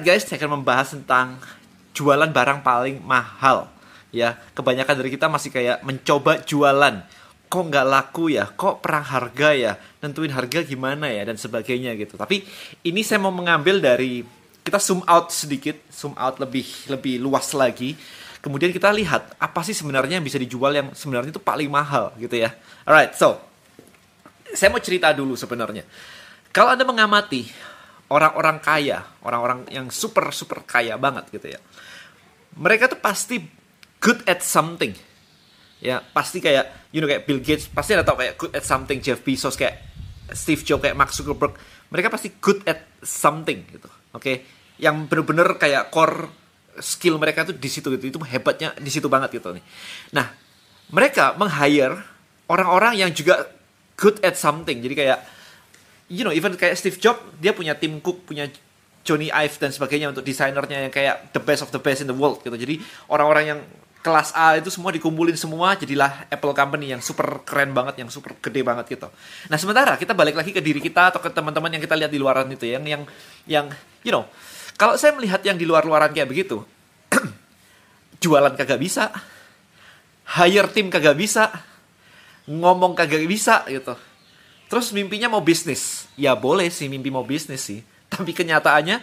Guys, saya akan membahas tentang jualan barang paling mahal. Ya, kebanyakan dari kita masih kayak mencoba jualan. Kok nggak laku ya? Kok perang harga ya? Nentuin harga gimana ya? Dan sebagainya gitu. Tapi ini saya mau mengambil dari kita zoom out sedikit, zoom out lebih lebih luas lagi. Kemudian kita lihat apa sih sebenarnya yang bisa dijual yang sebenarnya itu paling mahal gitu ya. Alright, so saya mau cerita dulu sebenarnya. Kalau Anda mengamati orang-orang kaya, orang-orang yang super super kaya banget gitu ya. Mereka tuh pasti good at something. Ya, pasti kayak you know kayak Bill Gates pasti ada tau kayak good at something, Jeff Bezos kayak Steve Jobs kayak Mark Zuckerberg. Mereka pasti good at something gitu. Oke. Okay? Yang bener-bener kayak core skill mereka tuh di situ gitu. Itu hebatnya di situ banget gitu nih. Nah, mereka meng-hire orang-orang yang juga good at something. Jadi kayak you know even kayak Steve Jobs dia punya tim cook punya Johnny Ive dan sebagainya untuk desainernya yang kayak the best of the best in the world gitu. Jadi orang-orang yang kelas A itu semua dikumpulin semua jadilah Apple Company yang super keren banget yang super gede banget gitu. Nah sementara kita balik lagi ke diri kita atau ke teman-teman yang kita lihat di luaran itu yang yang yang you know kalau saya melihat yang di luar-luaran kayak begitu jualan kagak bisa hire tim kagak bisa ngomong kagak bisa gitu Terus mimpinya mau bisnis. Ya boleh sih mimpi mau bisnis sih. Tapi kenyataannya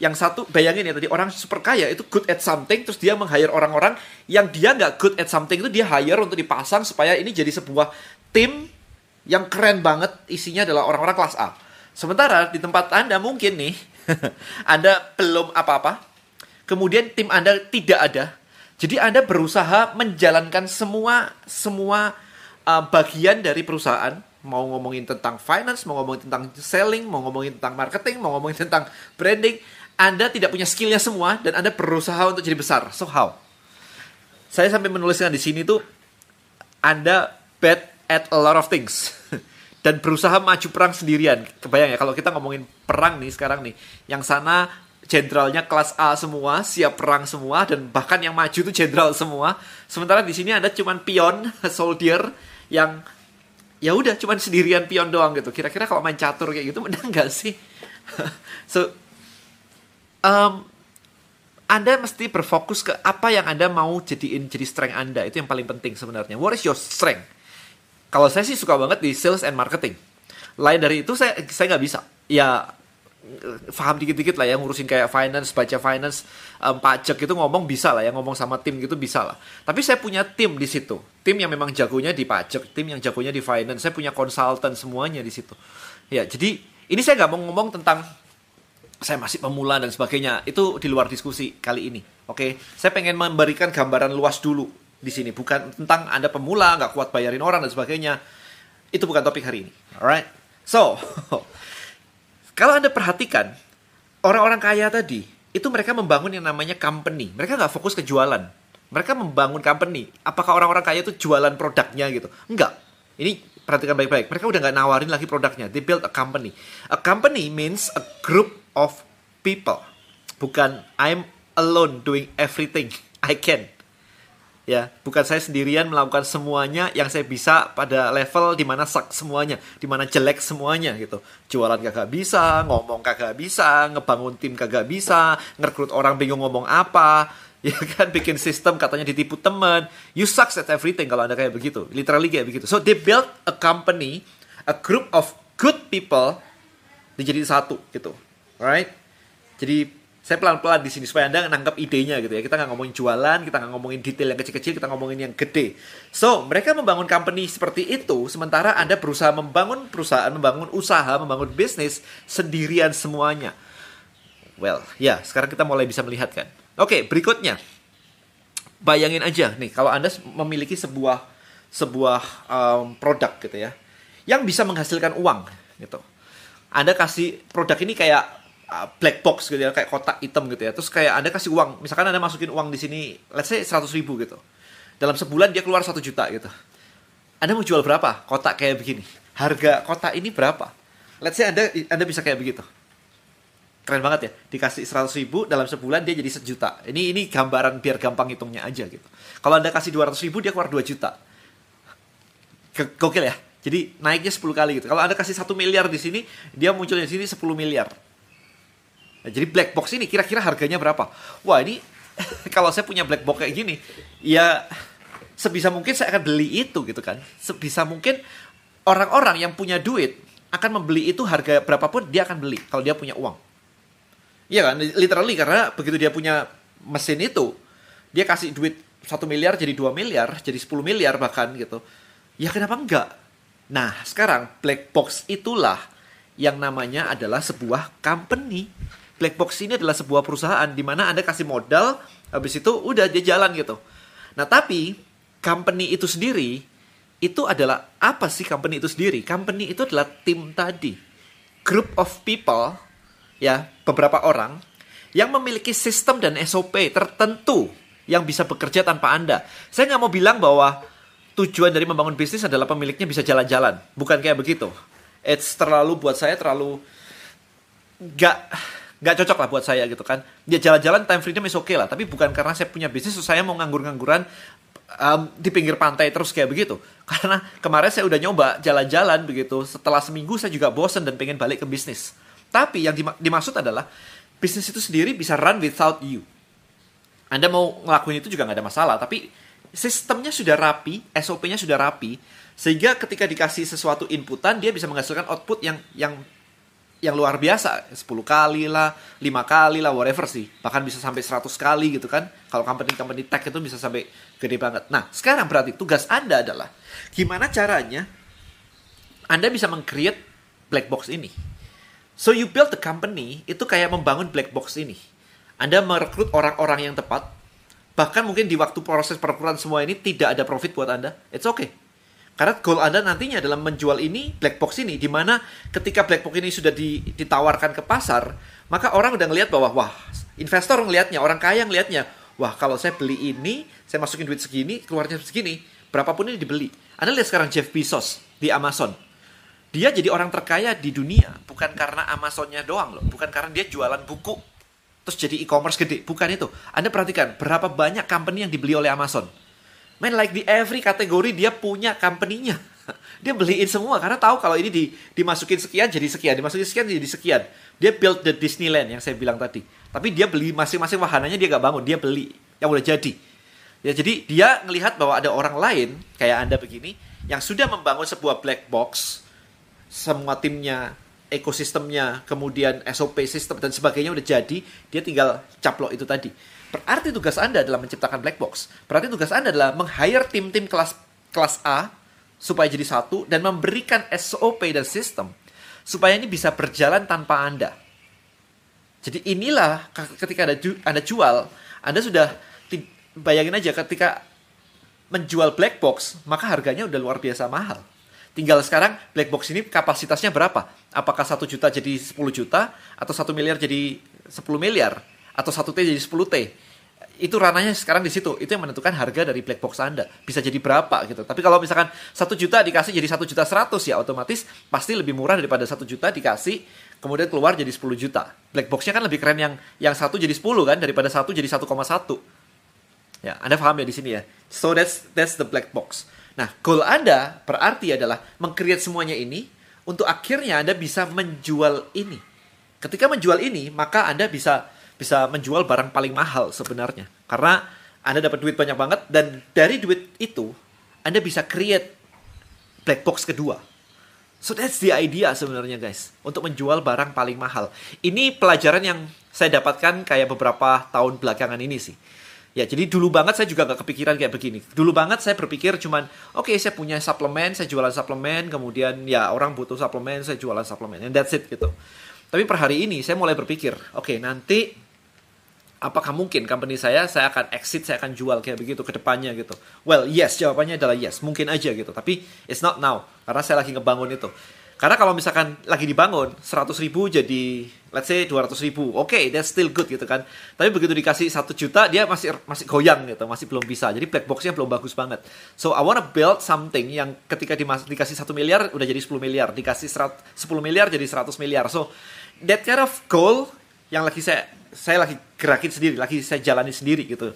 yang satu bayangin ya tadi orang super kaya itu good at something terus dia meng-hire orang-orang yang dia nggak good at something itu dia hire untuk dipasang supaya ini jadi sebuah tim yang keren banget isinya adalah orang-orang kelas A. Sementara di tempat Anda mungkin nih Anda belum apa-apa. Kemudian tim Anda tidak ada. Jadi Anda berusaha menjalankan semua semua uh, bagian dari perusahaan mau ngomongin tentang finance, mau ngomongin tentang selling, mau ngomongin tentang marketing, mau ngomongin tentang branding, Anda tidak punya skillnya semua dan Anda berusaha untuk jadi besar. So how? Saya sampai menuliskan di sini tuh Anda bad at a lot of things dan berusaha maju perang sendirian. Kebayang ya kalau kita ngomongin perang nih sekarang nih, yang sana jenderalnya kelas A semua, siap perang semua dan bahkan yang maju tuh jenderal semua. Sementara di sini Anda cuman pion, soldier yang ya udah cuman sendirian pion doang gitu. Kira-kira kalau main catur kayak gitu menang nggak sih? So um, anda mesti berfokus ke apa yang anda mau jadiin jadi strength anda. Itu yang paling penting sebenarnya. What is your strength? Kalau saya sih suka banget di sales and marketing. Lain dari itu saya saya nggak bisa. Ya paham dikit-dikit lah ya ngurusin kayak finance, baca finance, um, pajak itu ngomong bisa lah ya ngomong sama tim gitu bisa lah. Tapi saya punya tim di situ, tim yang memang jagonya di pajak, tim yang jagonya di finance, saya punya konsultan semuanya di situ. Ya jadi ini saya nggak mau ngomong tentang saya masih pemula dan sebagainya itu di luar diskusi kali ini. Oke, saya pengen memberikan gambaran luas dulu di sini bukan tentang anda pemula nggak kuat bayarin orang dan sebagainya. Itu bukan topik hari ini. Alright, so Kalau Anda perhatikan, orang-orang kaya tadi, itu mereka membangun yang namanya company. Mereka nggak fokus ke jualan. Mereka membangun company. Apakah orang-orang kaya itu jualan produknya gitu? Enggak. Ini perhatikan baik-baik. Mereka udah nggak nawarin lagi produknya. They build a company. A company means a group of people. Bukan I'm alone doing everything I can ya bukan saya sendirian melakukan semuanya yang saya bisa pada level di mana sak semuanya di mana jelek semuanya gitu jualan kagak bisa ngomong kagak bisa ngebangun tim kagak bisa ngerekrut orang bingung ngomong apa ya kan? Bikin sistem katanya ditipu teman. You sucks at everything kalau anda kayak begitu. Literally kayak begitu. So they built a company a group of good people dijadiin satu gitu. Alright? Jadi saya pelan-pelan di sini supaya anda nangkep idenya gitu ya. Kita nggak ngomongin jualan kita nggak ngomongin detail yang kecil-kecil kita ngomongin yang gede. So mereka membangun company seperti itu sementara anda berusaha membangun perusahaan membangun usaha membangun bisnis sendirian semuanya. Well ya sekarang kita mulai bisa melihat kan oke berikutnya. Bayangin aja nih kalau anda memiliki sebuah sebuah um, produk gitu ya yang bisa menghasilkan uang gitu. Anda kasih produk ini kayak Uh, black box gitu ya kayak kotak hitam gitu ya. Terus kayak anda kasih uang misalkan anda masukin uang di sini let's say 100 ribu gitu. Dalam sebulan dia keluar satu juta gitu. Anda mau jual berapa? Kotak kayak begini. Harga kotak ini berapa? Let's say anda anda bisa kayak begitu keren banget ya. Dikasih 100 ribu dalam sebulan dia jadi sejuta. Ini ini gambaran biar gampang hitungnya aja gitu. Kalau anda kasih 200 ribu dia keluar 2 juta. Gokil ya. Jadi naiknya 10 kali gitu. Kalau anda kasih satu miliar di sini dia muncul di sini 10 miliar. Nah, jadi black box ini kira-kira harganya berapa? Wah ini kalau saya punya black box kayak gini, ya sebisa mungkin saya akan beli itu gitu kan. Sebisa mungkin orang-orang yang punya duit akan membeli itu harga berapapun dia akan beli kalau dia punya uang. Iya kan, literally karena begitu dia punya mesin itu, dia kasih duit satu miliar jadi 2 miliar, jadi 10 miliar bahkan gitu. Ya kenapa enggak? Nah, sekarang black box itulah yang namanya adalah sebuah company. Black box ini adalah sebuah perusahaan di mana Anda kasih modal, habis itu udah dia jalan gitu. Nah, tapi company itu sendiri itu adalah apa sih company itu sendiri? Company itu adalah tim tadi. Group of people ya, beberapa orang yang memiliki sistem dan SOP tertentu yang bisa bekerja tanpa Anda. Saya nggak mau bilang bahwa tujuan dari membangun bisnis adalah pemiliknya bisa jalan-jalan. Bukan kayak begitu. It's terlalu buat saya terlalu nggak nggak cocok lah buat saya gitu kan. Dia jalan-jalan time freedom is okay lah. Tapi bukan karena saya punya bisnis, saya mau nganggur-ngangguran um, di pinggir pantai terus kayak begitu. Karena kemarin saya udah nyoba jalan-jalan begitu. Setelah seminggu saya juga bosen dan pengen balik ke bisnis. Tapi yang dimaksud adalah bisnis itu sendiri bisa run without you. Anda mau ngelakuin itu juga nggak ada masalah, tapi sistemnya sudah rapi, SOP-nya sudah rapi, sehingga ketika dikasih sesuatu inputan dia bisa menghasilkan output yang yang yang luar biasa. 10 kali lah 5 kali lah whatever sih. Bahkan bisa sampai 100 kali gitu kan. Kalau company company tech itu bisa sampai gede banget. Nah sekarang berarti tugas anda adalah gimana caranya anda bisa mengcreate black box ini so you build the company itu kayak membangun black box ini anda merekrut orang-orang yang tepat bahkan mungkin di waktu proses perekrutan semua ini tidak ada profit buat anda it's okay karena goal Anda nantinya adalah menjual ini black box ini di mana ketika black box ini sudah ditawarkan ke pasar, maka orang udah ngelihat bahwa wah, investor ngelihatnya, orang kaya ngelihatnya, wah kalau saya beli ini, saya masukin duit segini, keluarnya segini, berapapun ini dibeli. Anda lihat sekarang Jeff Bezos di Amazon. Dia jadi orang terkaya di dunia bukan karena Amazonnya doang loh, bukan karena dia jualan buku terus jadi e-commerce gede, bukan itu. Anda perhatikan berapa banyak company yang dibeli oleh Amazon Man, like di every kategori dia punya company-nya. Dia beliin semua karena tahu kalau ini di, dimasukin sekian jadi sekian, dimasukin sekian jadi sekian. Dia build the Disneyland yang saya bilang tadi. Tapi dia beli masing-masing wahananya dia gak bangun, dia beli yang udah jadi. Ya jadi dia ngelihat bahwa ada orang lain kayak Anda begini yang sudah membangun sebuah black box semua timnya ekosistemnya, kemudian SOP sistem dan sebagainya udah jadi, dia tinggal caplok itu tadi. Berarti tugas Anda adalah menciptakan black box. Berarti tugas Anda adalah meng-hire tim-tim kelas kelas A supaya jadi satu dan memberikan SOP dan sistem supaya ini bisa berjalan tanpa Anda. Jadi inilah ketika Anda, anda jual, Anda sudah bayangin aja ketika menjual black box, maka harganya udah luar biasa mahal. Tinggal sekarang black box ini kapasitasnya berapa? Apakah satu juta jadi 10 juta? Atau satu miliar jadi 10 miliar? atau satu T jadi 10 T? Itu rananya sekarang di situ. Itu yang menentukan harga dari black box anda. Bisa jadi berapa gitu. Tapi kalau misalkan satu juta dikasih jadi satu juta seratus ya otomatis pasti lebih murah daripada satu juta dikasih kemudian keluar jadi 10 juta. Black boxnya kan lebih keren yang yang satu jadi 10 kan daripada satu jadi 1,1 ya anda paham ya di sini ya? So that's that's the black box nah goal anda berarti adalah mengcreate semuanya ini untuk akhirnya anda bisa menjual ini ketika menjual ini maka anda bisa bisa menjual barang paling mahal sebenarnya. Karena Anda dapat duit banyak banget dan dari duit itu Anda bisa create black box kedua. So that's the idea sebenarnya guys, untuk menjual barang paling mahal. Ini pelajaran yang saya dapatkan kayak beberapa tahun belakangan ini sih. Ya, jadi dulu banget saya juga gak kepikiran kayak begini. Dulu banget saya berpikir cuman, oke okay, saya punya suplemen, saya jualan suplemen, kemudian ya orang butuh suplemen, saya jualan suplemen, and that's it gitu. Tapi per hari ini saya mulai berpikir, oke okay, nanti apakah mungkin company saya saya akan exit saya akan jual kayak begitu ke depannya gitu well yes jawabannya adalah yes mungkin aja gitu tapi it's not now karena saya lagi ngebangun itu karena kalau misalkan lagi dibangun 100 ribu jadi let's say 200 ribu oke okay, that's still good gitu kan. Tapi begitu dikasih satu juta dia masih masih goyang gitu masih belum bisa. Jadi black boxnya belum bagus banget. So I wanna build something yang ketika dimas dikasih satu miliar udah jadi 10 miliar. Dikasih 100, 10 miliar jadi 100 miliar. So that kind of goal yang lagi saya saya lagi gerakin sendiri, lagi saya jalani sendiri gitu.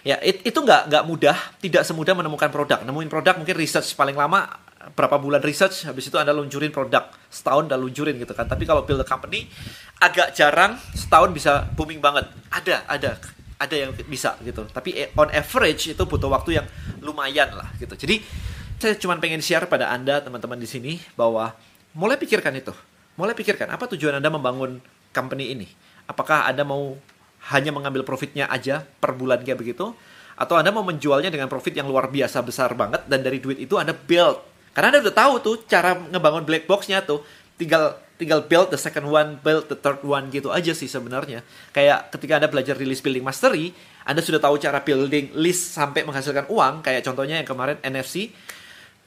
Ya, it, itu nggak nggak mudah, tidak semudah menemukan produk. Nemuin produk mungkin research paling lama berapa bulan research, habis itu Anda luncurin produk. Setahun Anda luncurin gitu kan. Tapi kalau build a company, agak jarang setahun bisa booming banget. Ada, ada. Ada yang bisa gitu. Tapi eh, on average itu butuh waktu yang lumayan lah gitu. Jadi saya cuma pengen share pada Anda, teman-teman di sini, bahwa mulai pikirkan itu. Mulai pikirkan, apa tujuan Anda membangun company ini? Apakah Anda mau hanya mengambil profitnya aja per bulan kayak begitu? Atau Anda mau menjualnya dengan profit yang luar biasa besar banget dan dari duit itu Anda build. Karena Anda udah tahu tuh cara ngebangun black box-nya tuh. Tinggal tinggal build the second one, build the third one gitu aja sih sebenarnya. Kayak ketika Anda belajar rilis building mastery, Anda sudah tahu cara building list sampai menghasilkan uang, kayak contohnya yang kemarin NFC.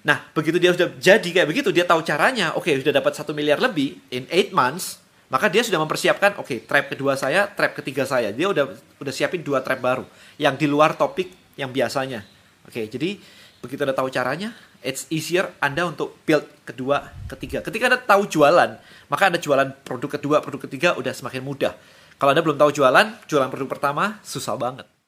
Nah, begitu dia sudah jadi kayak begitu, dia tahu caranya. Oke, okay, sudah dapat satu miliar lebih in 8 months, maka dia sudah mempersiapkan, oke, okay, trap kedua saya, trap ketiga saya. Dia udah udah siapin dua trap baru yang di luar topik yang biasanya. Oke, okay, jadi begitu Anda tahu caranya, it's easier Anda untuk build kedua, ketiga. Ketika Anda tahu jualan, maka Anda jualan produk kedua, produk ketiga udah semakin mudah. Kalau Anda belum tahu jualan, jualan produk pertama susah banget.